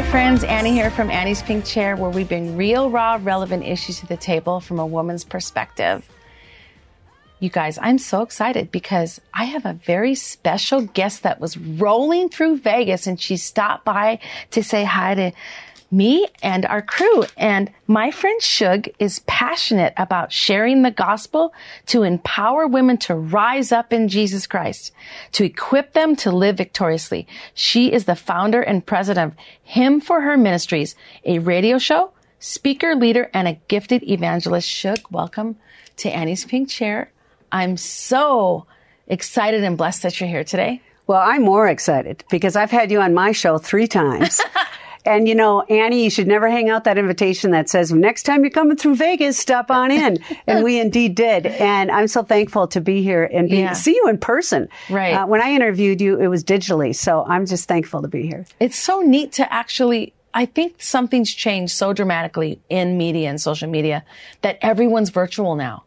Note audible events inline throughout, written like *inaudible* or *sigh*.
Hi, friends. Annie here from Annie's Pink Chair, where we bring real, raw, relevant issues to the table from a woman's perspective. You guys, I'm so excited because I have a very special guest that was rolling through Vegas and she stopped by to say hi to me and our crew. And my friend Shug is passionate about sharing the gospel to empower women to rise up in Jesus Christ, to equip them to live victoriously. She is the founder and president of Him for Her Ministries, a radio show, speaker, leader, and a gifted evangelist. Shug, welcome to Annie's Pink Chair. I'm so excited and blessed that you're here today. Well, I'm more excited because I've had you on my show three times. *laughs* and you know, Annie, you should never hang out that invitation that says, next time you're coming through Vegas, stop on in. and we *laughs* indeed did. And I'm so thankful to be here and be, Yeah. see you in person. Right. Uh, when I interviewed you, it was digitally. So I'm just thankful to be here. It's so neat to actually, I think something's changed so dramatically in media and social media that everyone's virtual now.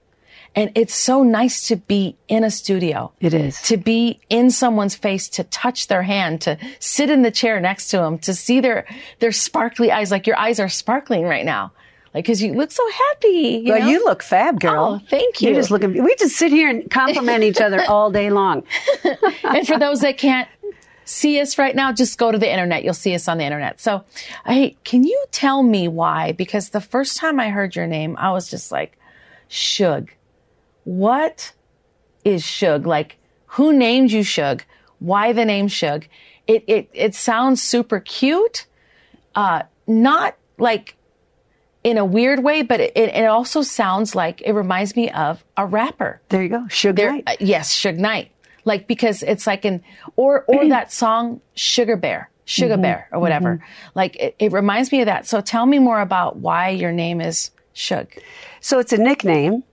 And it's so nice to be in a studio. It is. To be in someone's face, to touch their hand, to sit in the chair next to them, to see their, their sparkly eyes, like your eyes are sparkling right now. Like, cause you look so happy. You well, know? you look fab, girl. Oh, thank You're you. just looking, we just sit here and compliment each other all day long. *laughs* and for those that can't see us right now, just go to the internet. You'll see us on the internet. So, hey, can you tell me why? Because the first time I heard your name, I was just like, Shug. What is Shug? Like, who named you Shug? Why the name Shug? It, it, it sounds super cute. Uh, not like in a weird way, but it, it also sounds like it reminds me of a rapper. There you go. Sugar There, Knight. uh, yes, Suge Knight. Like because it's like an or or *clears throat* that song Sugar Bear, Sugar Bear or whatever. Like it, it reminds me of that. So tell me more about why your name is Suge. So it's a nickname.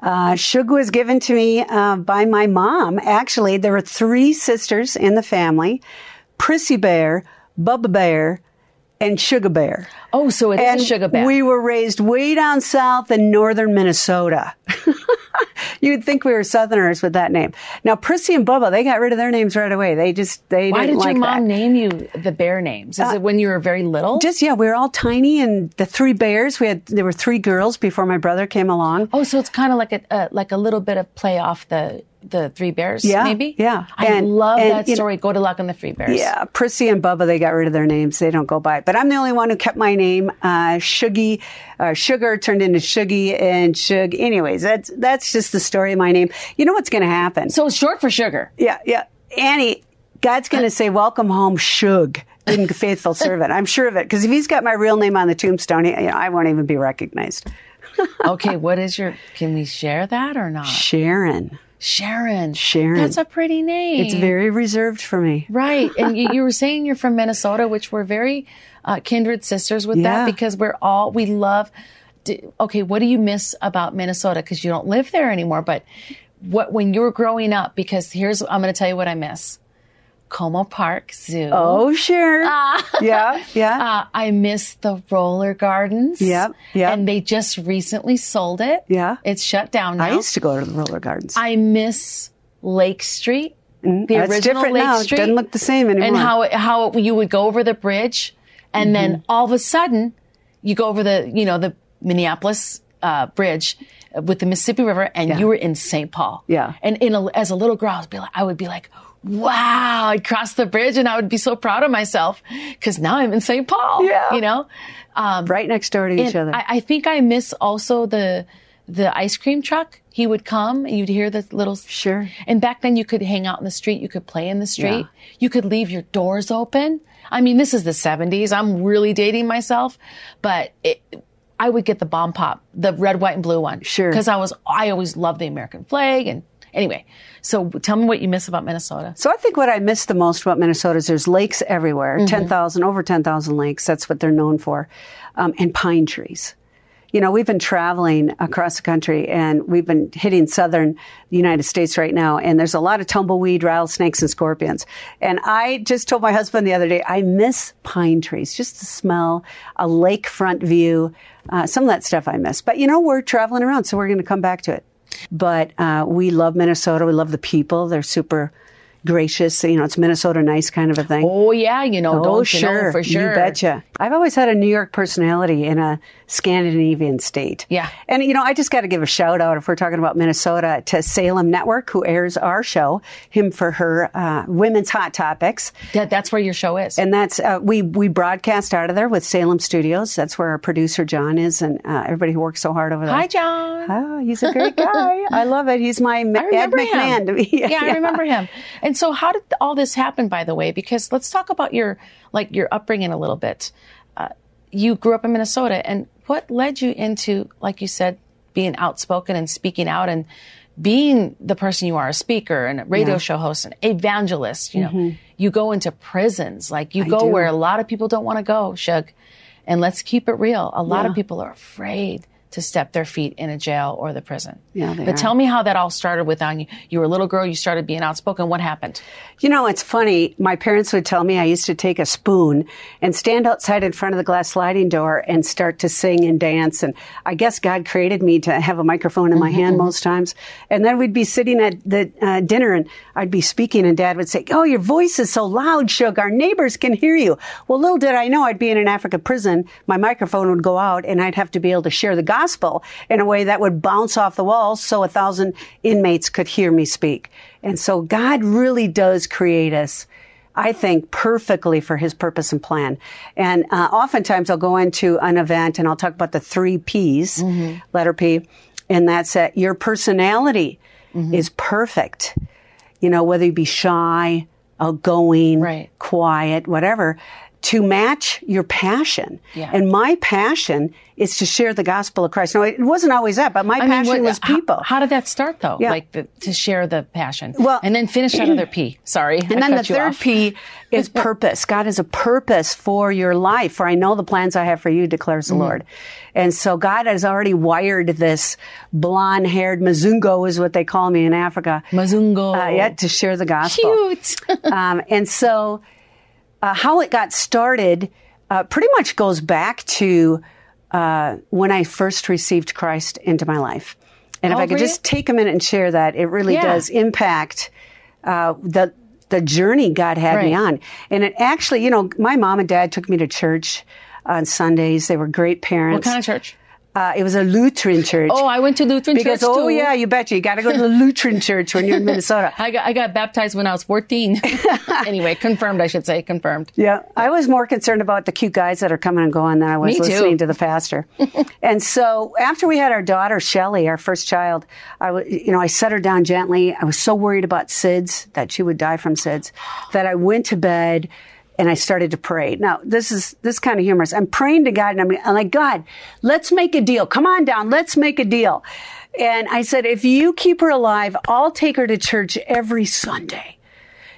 Uh, Shug was given to me uh, by my mom. Actually, there were three sisters in the family: Prissy Bear, Bubba Bear, and Sugar Bear. Oh, so it is and a Sugar Bear. we were raised way down south in northern Minnesota. *laughs* You'd think we were Southerners with that name. Now, Prissy and Bubba, they got rid of their names right away. They just they why didn't Why did like your mom that. name you the bear names? Is it when you were very little? Just yeah, we were all tiny, and the three bears. We had there were three girls before my brother came along. oh, so it's kind of like a uh, like a little bit of play off the the Three Bears, Yeah, maybe. yeah. I And- love and, that you know- story. Goldilocks and the Three Bears. Yeah, Prissy and Bubba, they got rid of their names. They don't go by it. But I'm the only one who kept my name. Uh, Shuggy, uh, Sugar turned into Shuggy and Shug. Anyways, that's, that's just the story of my name. You know what's going to happen? So it's short for sugar. yeah, yeah. Annie, God's going to say, welcome home, Shug. Good faithful *laughs* servant. I'm sure of it. Because if he's got my real name on the tombstone, he, you know, I won't even be recognized. *laughs* Okay, what is your? Can we share that or not? Sharon. Sharon. Sharon. That's a pretty name. It's very reserved for me. Right. And you, *laughs* you were saying you're from Minnesota, which we're very uh, kindred sisters with Yeah. that because we're all, we love. okay, what do you miss about Minnesota? Because you don't live there anymore. But what, when you were growing up, because here's, I'm going to tell you what I miss Como Park Zoo. Oh, sure. yeah, yeah. *laughs* Uh, I miss the roller gardens. Yep, yep. And they just recently sold it. Yeah. It's shut down now. I used to go to the roller gardens. I miss Lake Street. The Mm, That's original different Lake now. It Street. doesn't look the same anymore. And how it, how it, you would go over the bridge, and then Mm-hmm. all of a sudden, you go over the you know the Minneapolis uh, bridge with the Mississippi River, and Yeah. you were in St. Paul. Yeah. And in a, as a little girl, I would be like, I would be like, wow, I'd cross the bridge, and I would be so proud of myself because now I'm in St. Paul. Yeah. You know. Um, right next door to each other. I, I think I miss also the the ice cream truck. He would come and you'd hear the little Sure. And back then you could hang out in the street, you could play in the street, you could leave your doors open. I mean, this is the 70s. I'm really dating myself, but it, I would get the bomb pop, the red, white, and blue one. Sure. Because I was, I always loved the American flag and Anyway, so tell me what you miss about Minnesota. So I think what I miss the most about Minnesota is there's lakes everywhere, 10,000, over 10,000 lakes. That's what they're known for. Um, and pine trees. You know, we've been traveling across the country and we've been hitting southern United States right now. And there's a lot of tumbleweed, rattlesnakes, and scorpions. And I just told my husband the other day, I miss pine trees, just the smell, a lakefront view, uh, some of that stuff I miss. But you know, we're traveling around, so we're going to come back to it. But uh, we love Minnesota. We love the people. They're super gracious. You know, it's Minnesota nice kind of a thing. Oh yeah, you know, Oh, don't you know sure. for sure. You betcha. I've always had a New York personality in a Scandinavian state. Yeah. And, you know, I just got to give a shout out, if we're talking about Minnesota, to Salem Network, who airs our show, Him for Her, uh, Women's Hot Topics. That, that's where your show is. And that's, uh, we, we broadcast out of there with Salem Studios. That's where our producer, John, is, and uh, everybody who works so hard over there. Hi, John. Oh, he's a great guy. *laughs* I love it. He's my I Ed McMahon *laughs* to yeah, I remember him. And so, how did all this happen? By the way, because let's talk about your like your upbringing a little bit. Uh, you grew up in Minnesota, and what led you into, like you said, being outspoken and speaking out and being the person you are, a speaker and a radio show host and evangelist. You know, you go into prisons, like you go Mm-hmm. do. where a lot of people don't want to go, Shug. And let's keep it real. A lot of people are afraid to step their feet in a jail or the prison. Yeah, but are. tell me how that all started with on you. You were a little girl, you started being outspoken. What happened? You know, it's funny. My parents would tell me I used to take a spoon and stand outside in front of the glass sliding door and start to sing and dance. And I guess God created me to have a microphone in my hand most times. And then we'd be sitting at the uh, dinner and I'd be speaking and dad would say, Oh, your voice is so loud, Shug. Our neighbors can hear you. Well, little did I know I'd be in an African prison. My microphone would go out and I'd have to be able to share the gospel in a way that would bounce off the walls so a thousand inmates could hear me speak. And so God really does create us. I think perfectly for his purpose and plan. And uh, oftentimes I'll go into an event and I'll talk about the three P's, letter P, and that's that your personality is perfect. You know, whether you be shy, outgoing, Right. quiet, whatever, to match your passion. Yeah. And my passion is to share the gospel of Christ. Now, it wasn't always that, but my I passion what- was people. How, did that start though? Yeah. Like the, to share the passion. Well- and then finish that other P. *clears throat* Sorry. And then the third P is *laughs* purpose. God has a purpose for your life. For I know the plans I have for you, declares the Mm-hmm. Lord. And so God has already wired this blonde haired Mazungo is what they call me in Africa. Mazungo. Uh, yeah, to share the gospel. Cute. *laughs* um, and so uh, how it got started uh, pretty much goes back to uh, when I first received Christ into my life. And if Oh, I could really? just take a minute and share that, it really Yeah. does impact uh, the the journey God had me on. And it actually, you know, my mom and dad took me to church on Sundays. They were great parents. what kind of church? Uh, it was a Lutheran church. Oh, I went to Lutheran because church oh yeah, you betcha. You got to go to the Lutheran church when you're in Minnesota. *laughs* I got I got baptized when I was 14. *laughs* anyway, confirmed, I should say, confirmed. Yeah, I was more concerned about the cute guys that are coming and going than I was listening to the pastor. *laughs* and so after we had our daughter Shelly, our first child, I was, you know, I set her down gently. I was so worried about SIDS that she would die from SIDS that I went to bed and I started to pray. Now, this is this kind of humorous. I'm praying to God and I'm, I'm like, God, let's make a deal. Come on down. Let's make a deal. And I said, if you keep her alive, I'll take her to church every Sunday.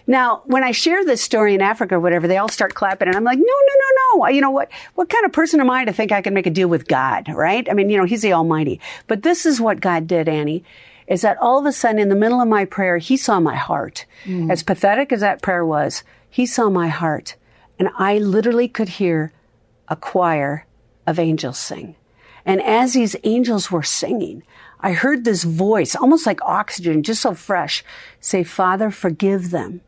Now, when I share this story in Africa or whatever, they all start clapping and I'm like, no, no, no, no. You know what? What kind of person am I to think I can make a deal with God, right? I mean, you know, He's the Almighty. But this is what God did, Annie, is that all of a sudden in the middle of my prayer, He saw my heart. Mm. As pathetic as that prayer was, He saw my heart. And I literally could hear a choir of angels sing. And as these angels were singing, I heard this voice, almost like oxygen, just so fresh, say, Father, forgive them,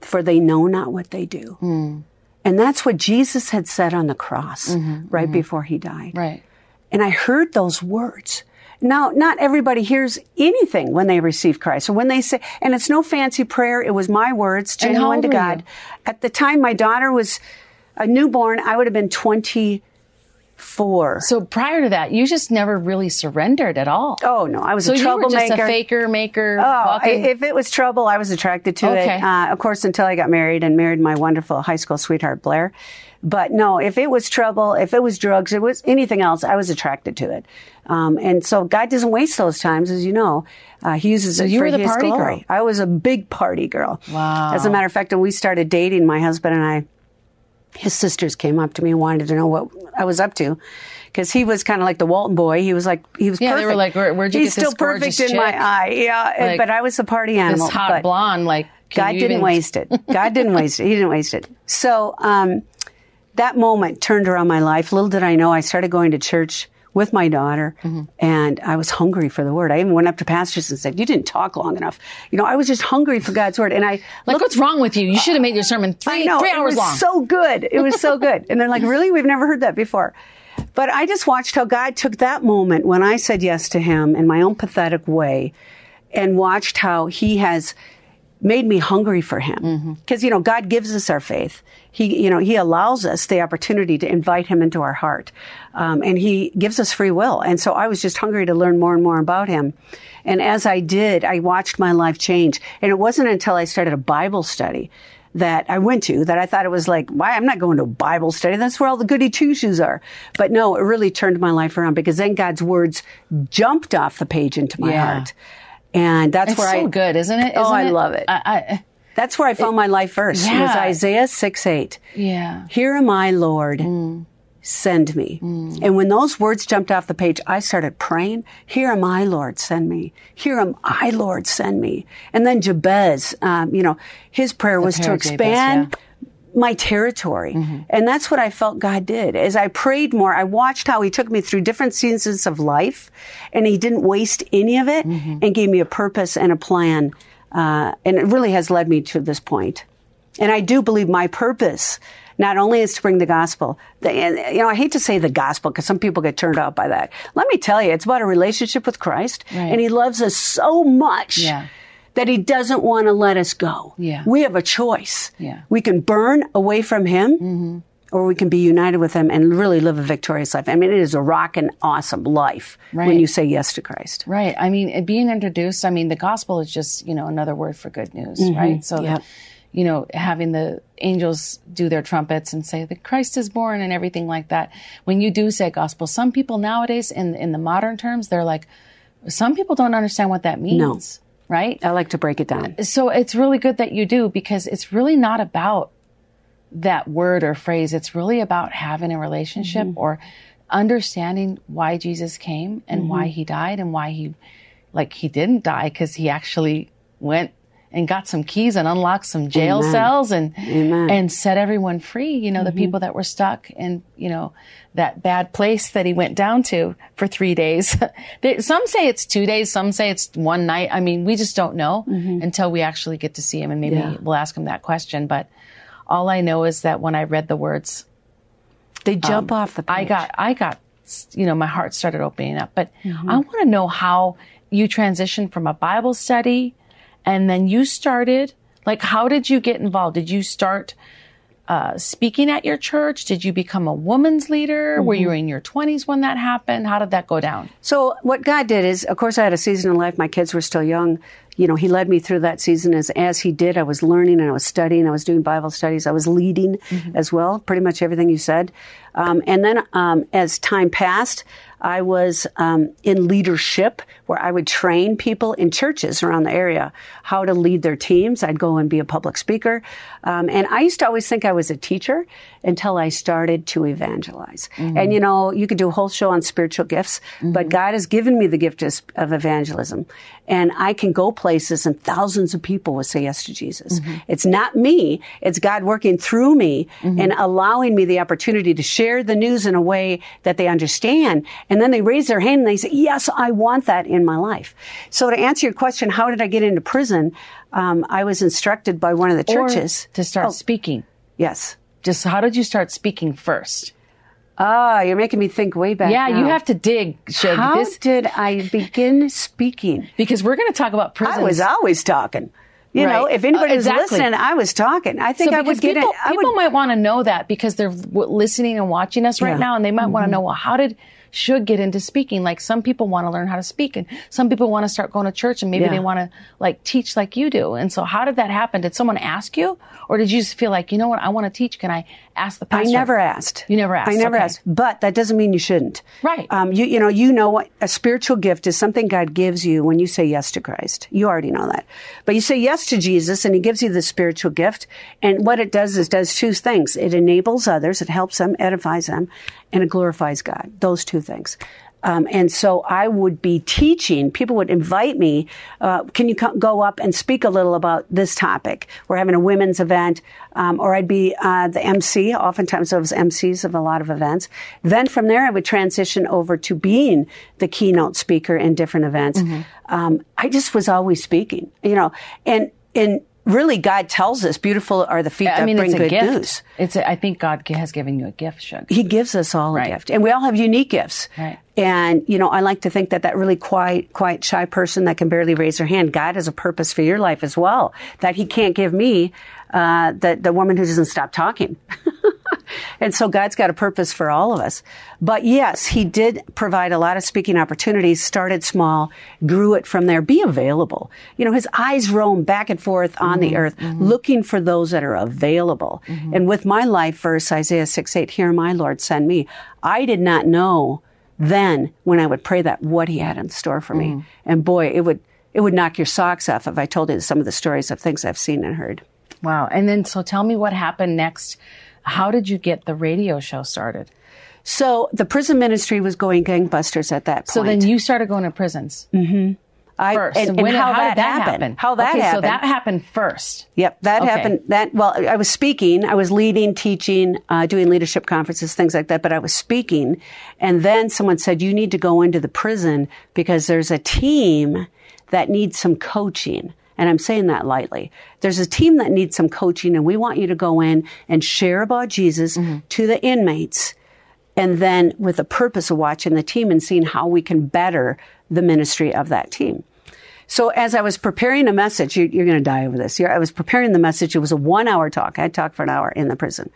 for they know not what they do. Hmm. And that's what Jesus had said on the cross mm-hmm. right mm-hmm. before he died. Right. And I heard those words. Now, not everybody hears anything when they receive Christ So when they say, and it's no fancy prayer. It was my words, And genuine to God. you? At the time my daughter was a newborn, I would have been 24 four. So prior to that, you just never really surrendered at all. Oh no, I was so a you were troublemaker. just a faker, maker. Oh, I, if it was trouble, I was attracted to Okay. it. Uh, of course, until I got married and married my wonderful high school sweetheart Blair. But no, if it was trouble, if it was drugs, it was anything else, I was attracted to it. Um, and so God doesn't waste those times, as you know. Uh, he uses it you for were the His party glory. girl. I was a big party girl. Wow. As a matter of fact, when we started dating, my husband and I, his sisters came up to me and wanted to know what I was up to. Because he was kind of like the Walton boy. He was like, he was perfect. Yeah, perfect. they were like, "Where- where'd you He's get this He's still perfect in my eye. Yeah. Like, but I was a party animal. this hot blonde, like God didn't even- waste it. God didn't waste it. He didn't waste it. So um, that moment turned around my life. Little did I know, I started going to church with my daughter, Mm-hmm. and I was hungry for the word. I even went up to pastors and said, "You didn't talk long enough." You know, I was just hungry for God's word, and I Like, what's wrong with you? You should have made your sermon three know, three it hours was long. So good. It was so *laughs* good. And they're like, really? We've never heard that before. But I just watched how God took that moment when I said yes to him in my own pathetic way and watched how he has made me hungry for him. Because, you know, God gives us our faith. He, you know, he allows us the opportunity to invite him into our heart. Um, and he gives us free will. And so I was just hungry to learn more and more about him. And as I did, I watched my life change. And it wasn't until I started a Bible study that I went to that I thought it was like, why? I'm not going to a Bible study. That's where all the goody two shoes are. But no, it really turned my life around because then God's words jumped off the page into my Yeah. heart. And that's where I. it's where so I, good, isn't it? Oh, Isn't I love it. I, I, that's where I found my life verse. It was Isaiah 6 8. yeah. Here am I, Lord. Send me. And when those words jumped off the page, I started praying. Here am I, Lord, send me. Here am I, Lord, send me. And then Jabez, um, you know, his prayer was to of Jabez, expand my territory. And that's what I felt God did. As I prayed more, I watched how he took me through different seasons of life and he didn't waste any of it and gave me a purpose and a plan. Uh, and it really has led me to this point. And I do believe my purpose not only is to bring the gospel, the, and you know, I hate to say the gospel because some people get turned off by that. Let me tell you, it's about a relationship with Christ, Right. and He loves us so much Yeah. That He doesn't want to let us go. Yeah. We have a choice. Yeah. We can burn away from Him, or we can be united with Him and really live a victorious life. I mean, it is a rockin' awesome life when you say yes to Christ. Right. I mean, being introduced, I mean, the gospel is just, you know, another word for good news, right? So, Mm-hmm. That, you know, having the angels do their trumpets and say that Christ is born and everything like that. When you do say gospel, some people nowadays in, in the modern terms, they're like, some people don't understand what that means, right? I like to break it down. So it's really good that you do because it's really not about that word or phrase. It's really about having a relationship Mm-hmm. or understanding why Jesus came and why Mm-hmm. he died and why he, like, he didn't die because he actually went and got some keys and unlocked some jail Amen. cells and Amen. Mm-hmm. and set everyone free. You know, the people that were stuck in you know that bad place that he went down to for three days. *laughs* Some say it's two days, some say it's one night. I mean, we just don't know until we actually get to see him, and maybe Mm-hmm. Yeah. we'll ask him that question. But all I know is that when I read the words, They jump off the page. Um, I got, I got, you know, my heart started opening up. But Mm-hmm. I want to know how you transitioned from a Bible study and then you started, like, how did you get involved? Did you start uh, speaking at your church? Did you become a woman's leader? Were Mm-hmm. you in your 20s when that happened? How did that go down? So what God did is, of course, I had a season in life. My kids were still young. You know, He led me through that season as as He did. I was learning and I was studying. I was doing Bible studies. I was leading as well. Pretty much everything you said. Um, and then um, as time passed, I was um, in leadership where I would train people in churches around the area how to lead their teams. I'd go and be a public speaker. Um, and I used to always think I was a teacher until I started to evangelize. Mm. And you know, you could do a whole show on spiritual gifts, but mm-hmm. God has given me the gift of, of evangelism. And I can go places and thousands of people will say yes to Jesus. Mm-hmm. It's not me. It's God working through me mm-hmm. and allowing me the opportunity to share the news in a way that they understand. And then they raise their hand and they say, yes, I want that in my life. So to answer your question, how did I get into prison? Um, I was instructed by one of the Or churches. to start Oh. speaking. Yes. Just how did you start speaking first? Ah, you're making me think way back. Yeah, you have to dig, How this did I begin speaking? because we're going to talk about prison. I was always talking. You know, if anybody Uh, was exactly. listening, I was talking. I think So I would get people, it. I people would, might want to know that because they're listening and watching us right Yeah. Mm-hmm. now, and they might want to know, well, how did should get into speaking? Like some people want to learn how to speak, and some people want to start going to church, and maybe Yeah. they want to like teach like you do. And so, how did that happen? Did someone ask you, or did you just feel like, you know what, I want to teach? Can I ask the pastor? I never asked. You never asked, I never okay. asked. But that doesn't mean you shouldn't. Right. Um, you, you know, you know what a spiritual gift is something God gives you when you say yes to Christ. You already know that. But you say yes to Jesus and he gives you the spiritual gift. And what it does is does two things. It enables others, it helps them, edifies them, and it glorifies God. Those two things. Um, and so I would be teaching. People would invite me. Uh, can you co- go up and speak a little about this topic? We're having a women's event, um, or I'd be uh, the MC. Oftentimes, I was MCs of a lot of events. Then from there, I would transition over to being the keynote speaker in different events. Um, I just was always speaking, you know, and and really, God tells us, "Beautiful are the feet that I mean, bring it's a good gift. news." It's. A, I think God has given you a gift, Shug. He gives us all a gift, and we all have unique gifts. Right. And you know, I like to think that that really quiet, quiet, shy person that can barely raise her hand, God has a purpose for your life as well. That He can't give me uh, the the woman who doesn't stop talking. *laughs* and so God's got a purpose for all of us. But yes, He did provide a lot of speaking opportunities. Started small, grew it from there. Be available. You know, His eyes roam back and forth on the mm-hmm. earth, mm-hmm. looking for those that are available. Mm-hmm. And with my life verse, Isaiah six eight, "Here, my Lord, send me." I did not know then when I would pray that what He had in store for me. Mm. And boy, it would it would knock your socks off if I told you some of the stories of things I've seen and heard. Wow. And then, so tell me what happened next. How did you get the radio show started? So the prison ministry was going gangbusters at that point. So then you started going to prisons I, first. and, and when- how, did that, happened. happen? How that okay, happened. So that happened first. Yep, that Okay. happened. That well, I was speaking, I was leading, teaching, uh, doing leadership conferences, things like that. But I was speaking, and then someone said, "You need to go into the prison because there's a team that needs some coaching." And I'm saying that lightly. There's a team that needs some coaching, and we want you to go in and share about Jesus mm-hmm. to the inmates and then with the purpose of watching the team and seeing how we can better the ministry of that team. So as I was preparing a message, you, you're going to die over this. I was preparing the message. It was a one hour talk. I talked for an hour in the prison.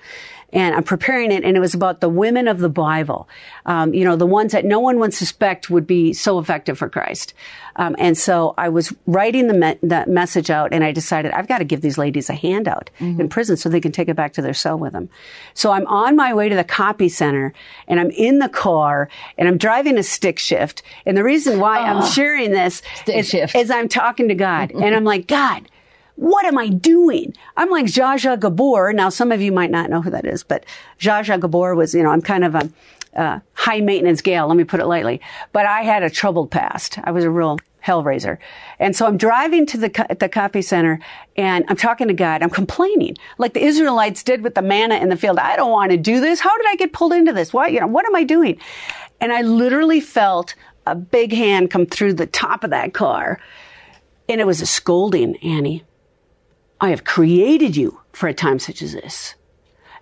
And I'm preparing it, and it was about the women of the Bible. Um, you know, the ones that no one would suspect would be so effective for Christ. Um, and so I was writing the, me- that message out, and I decided I've got to give these ladies a handout in prison so they can take it back to their cell with them. So I'm on my way to the copy center, and I'm in the car, and I'm driving a stick shift. And the reason why I'm sharing this Stick is, shift. is I'm talking to God, and I'm like, God, what am I doing? I'm like Zsa Zsa Gabor. Now, some of you might not know who that is, but Zsa Zsa Gabor was, you know, I'm kind of a uh, high maintenance gal. Let me put it lightly. But I had a troubled past. I was a real hellraiser. And so I'm driving to the, the copy center and I'm talking to God. I'm complaining like the Israelites did with the manna in the field. I don't want to do this. How did I get pulled into this? Why, you know, what am I doing? And I literally felt a big hand come through the top of that car. And it was a scolding, Annie. I have created you for a time such as this.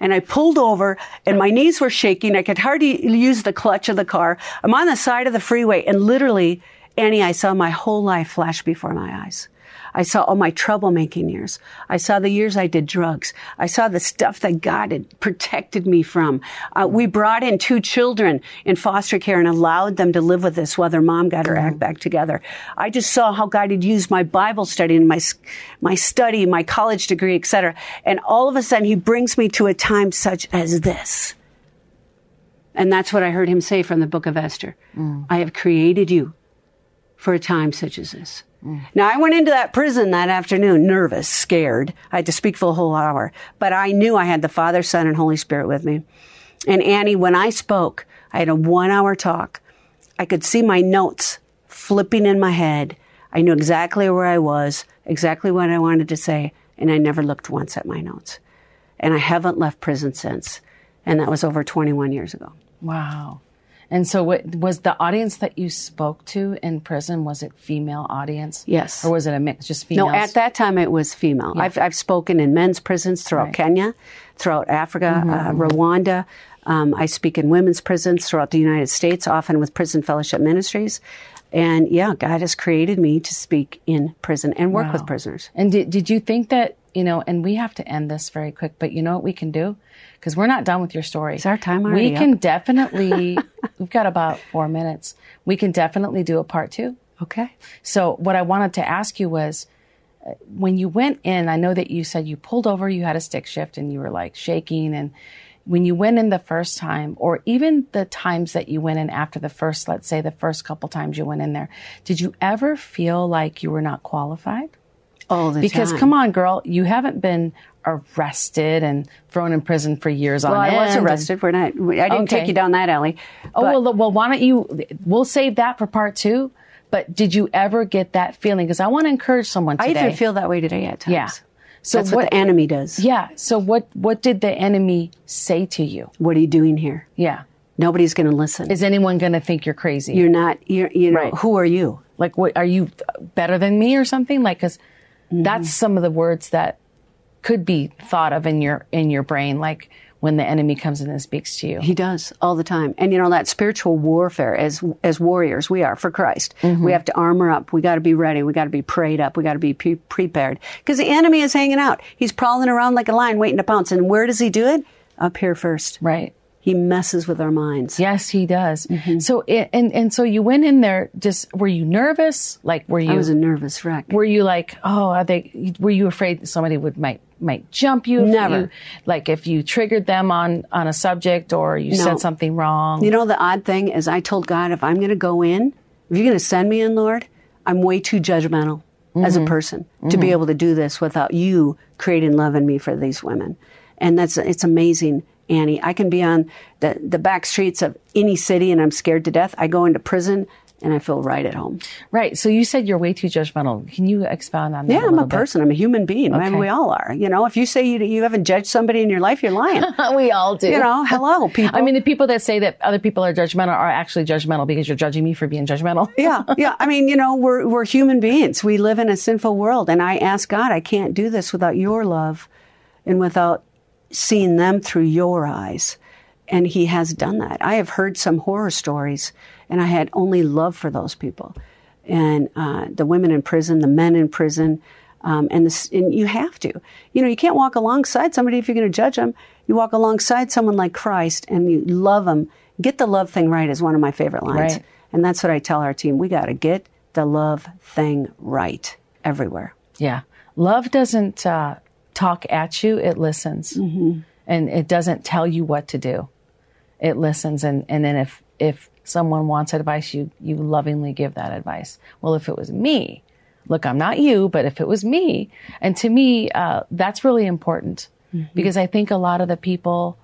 And I pulled over and my knees were shaking. I could hardly use the clutch of the car. I'm on the side of the freeway and literally, Annie, I saw my whole life flash before my eyes. I saw all my troublemaking years. I saw the years I did drugs. I saw the stuff that God had protected me from. Uh, we brought in two children in foster care and allowed them to live with us while their mom got her act back together. I just saw how God had used my Bible study and my my study, my college degree, etc. And all of a sudden, He brings me to a time such as this. And that's what I heard Him say from the Book of Esther. I have created you for a time such as this. Now, I went into that prison that afternoon nervous, scared. I had to speak for a whole hour, but I knew I had the Father, Son, and Holy Spirit with me. And Annie, when I spoke, I had a one hour talk. I could see my notes flipping in my head. I knew exactly where I was, exactly what I wanted to say, and I never looked once at my notes. And I haven't left prison since. And that was over 21 years ago. Wow. And so, what was the audience that you spoke to in prison? Was it female audience? Yes. Or was it a mix, just females? No, at that time it was female. I've, I've spoken in men's prisons throughout Right. Mm-hmm, Kenya, throughout Africa, uh, Rwanda. Um, I speak in women's prisons throughout the United States, often with Prison Fellowship Ministries. And yeah, God has created me to speak in prison and work with prisoners. And did, did you think that, you know, and we have to end this very quick, but you know what we can do? Because we're not done with your story. Is our time already We up? can definitely, *laughs* we've got about four minutes. We can definitely do a part two. Okay. So what I wanted to ask you was, uh, when you went in, I know that you said you pulled over, you had a stick shift and you were like shaking. And when you went in the first time, or even the times that you went in after the first, let's say the first couple times you went in there, did you ever feel like you were not qualified? All the Because time. come on, girl, you haven't been arrested and thrown in prison for years Well, on I end. was arrested. We're not. I didn't Okay. take you down that alley. Oh but- well, well, why don't you? We'll save that for part two. But did you ever get that feeling? Because I want to encourage someone I even feel that way today at times. Yeah. So That's what, what- the enemy does. yeah. So what? What did the enemy say to you? What are you doing here? Yeah. Nobody's going to listen. Is anyone going to think you're crazy? you're not. You're. You know. Right. Who are you? like, what are you better than me or something? Like, because Mm-hmm. that's some of the words that could be thought of in your in your brain, like when the enemy comes in and speaks to you. He does all the time. And you know that spiritual warfare as as warriors we are for Christ. Mm-hmm. We have to armor up. We got to be ready. We got to be prayed up. We got to be pre- prepared because the enemy is hanging out. He's prowling around like a lion waiting to pounce. And where does he do it? Up here first. Right. He messes with our minds. Yes, he does. Mm-hmm. So, it, and and so you went in there. Just were you nervous? Like, were you? I was a nervous wreck. were you like, oh, are they? Were you afraid somebody would might might jump you? Never. You, like if you triggered them on on a subject or you No. said something wrong. You know, the odd thing is I told God, if I'm going to go in, if you're going to send me in, Lord, I'm way too judgmental as Mm-hmm. a person to be able to do this without you creating love in me for these women. And that's, it's amazing, Annie. I can be on the, the back streets of any city and I'm scared to death. I go into prison and I feel right at home. right. So you said you're way too judgmental. Can you expound on that? Yeah, I'm a bit? person. I'm a human being. I mean, we all are. You know, if you say you, you haven't judged somebody in your life, you're lying. *laughs* we all do. you know, hello, people. I mean, the people that say that other people are judgmental are actually judgmental because you're judging me for being judgmental. *laughs* yeah, yeah. I mean, you know, we're we're human beings. We live in a sinful world, and I ask God, I can't do this without your love, and without seeing them through your eyes. And He has done that. I have heard some horror stories, and I had only love for those people, and uh, the women in prison, the men in prison. Um, and, this, and you have to. You know, you can't walk alongside somebody if you're going to judge them. You walk alongside someone like Christ and you love them. Get the love thing right is one of my favorite lines. Right. And that's what I tell our team. We got to get the love thing right everywhere. Yeah. Love doesn't uh, talk at you, it listens. Mm-hmm. And it doesn't tell you what to do. It listens. And, and then if, if someone wants advice, you, you lovingly give that advice. Well, if it was me, look, I'm not you, but if it was me, and to me, uh, that's really important. Because I think a lot of the people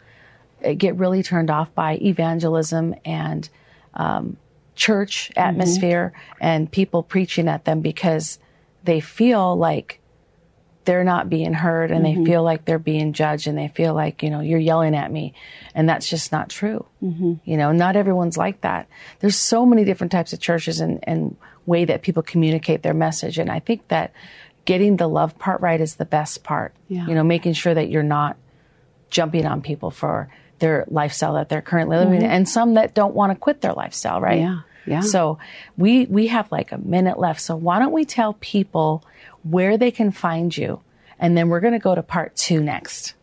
uh, get really turned off by evangelism and um, church atmosphere and people preaching at them because they feel like they're not being heard and they mm-hmm. feel like they're being judged and they feel like you know you're yelling at me. And that's just not true. Mm-hmm. You know not everyone's like that. There's so many different types of churches and, and way that people communicate their message. And i think that getting the love part right is the best part. Yeah. you know making sure that you're not jumping on people for their lifestyle that they're currently living mm-hmm. and some that don't want to quit their lifestyle right? Yeah, yeah. so we we have like a minute left so why don't we tell people where they can find you and then we're going to go to part two next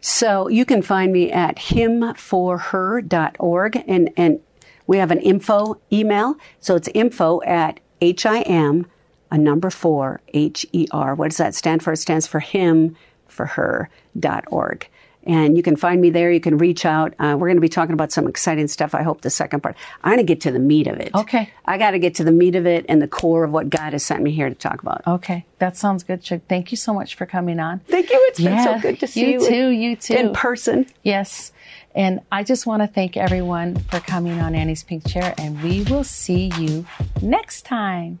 So you can find me at himforher.org and, and we have an info email. So it's info at H-I-M, a number four, H-E-R. What does that stand for? It stands for him for her dot org. And you can find me there. You can reach out. Uh, we're going to be talking about some exciting stuff. I hope the second part. I'm going to get to the meat of it. Okay. I got to get to the meat of it and the core of what God has sent me here to talk about. okay that sounds good Shug. thank you so much for coming on Thank you. It's been so good to see you you. too, you too. In person. yes and i just want to thank everyone for coming on annie's pink chair and we will see you next time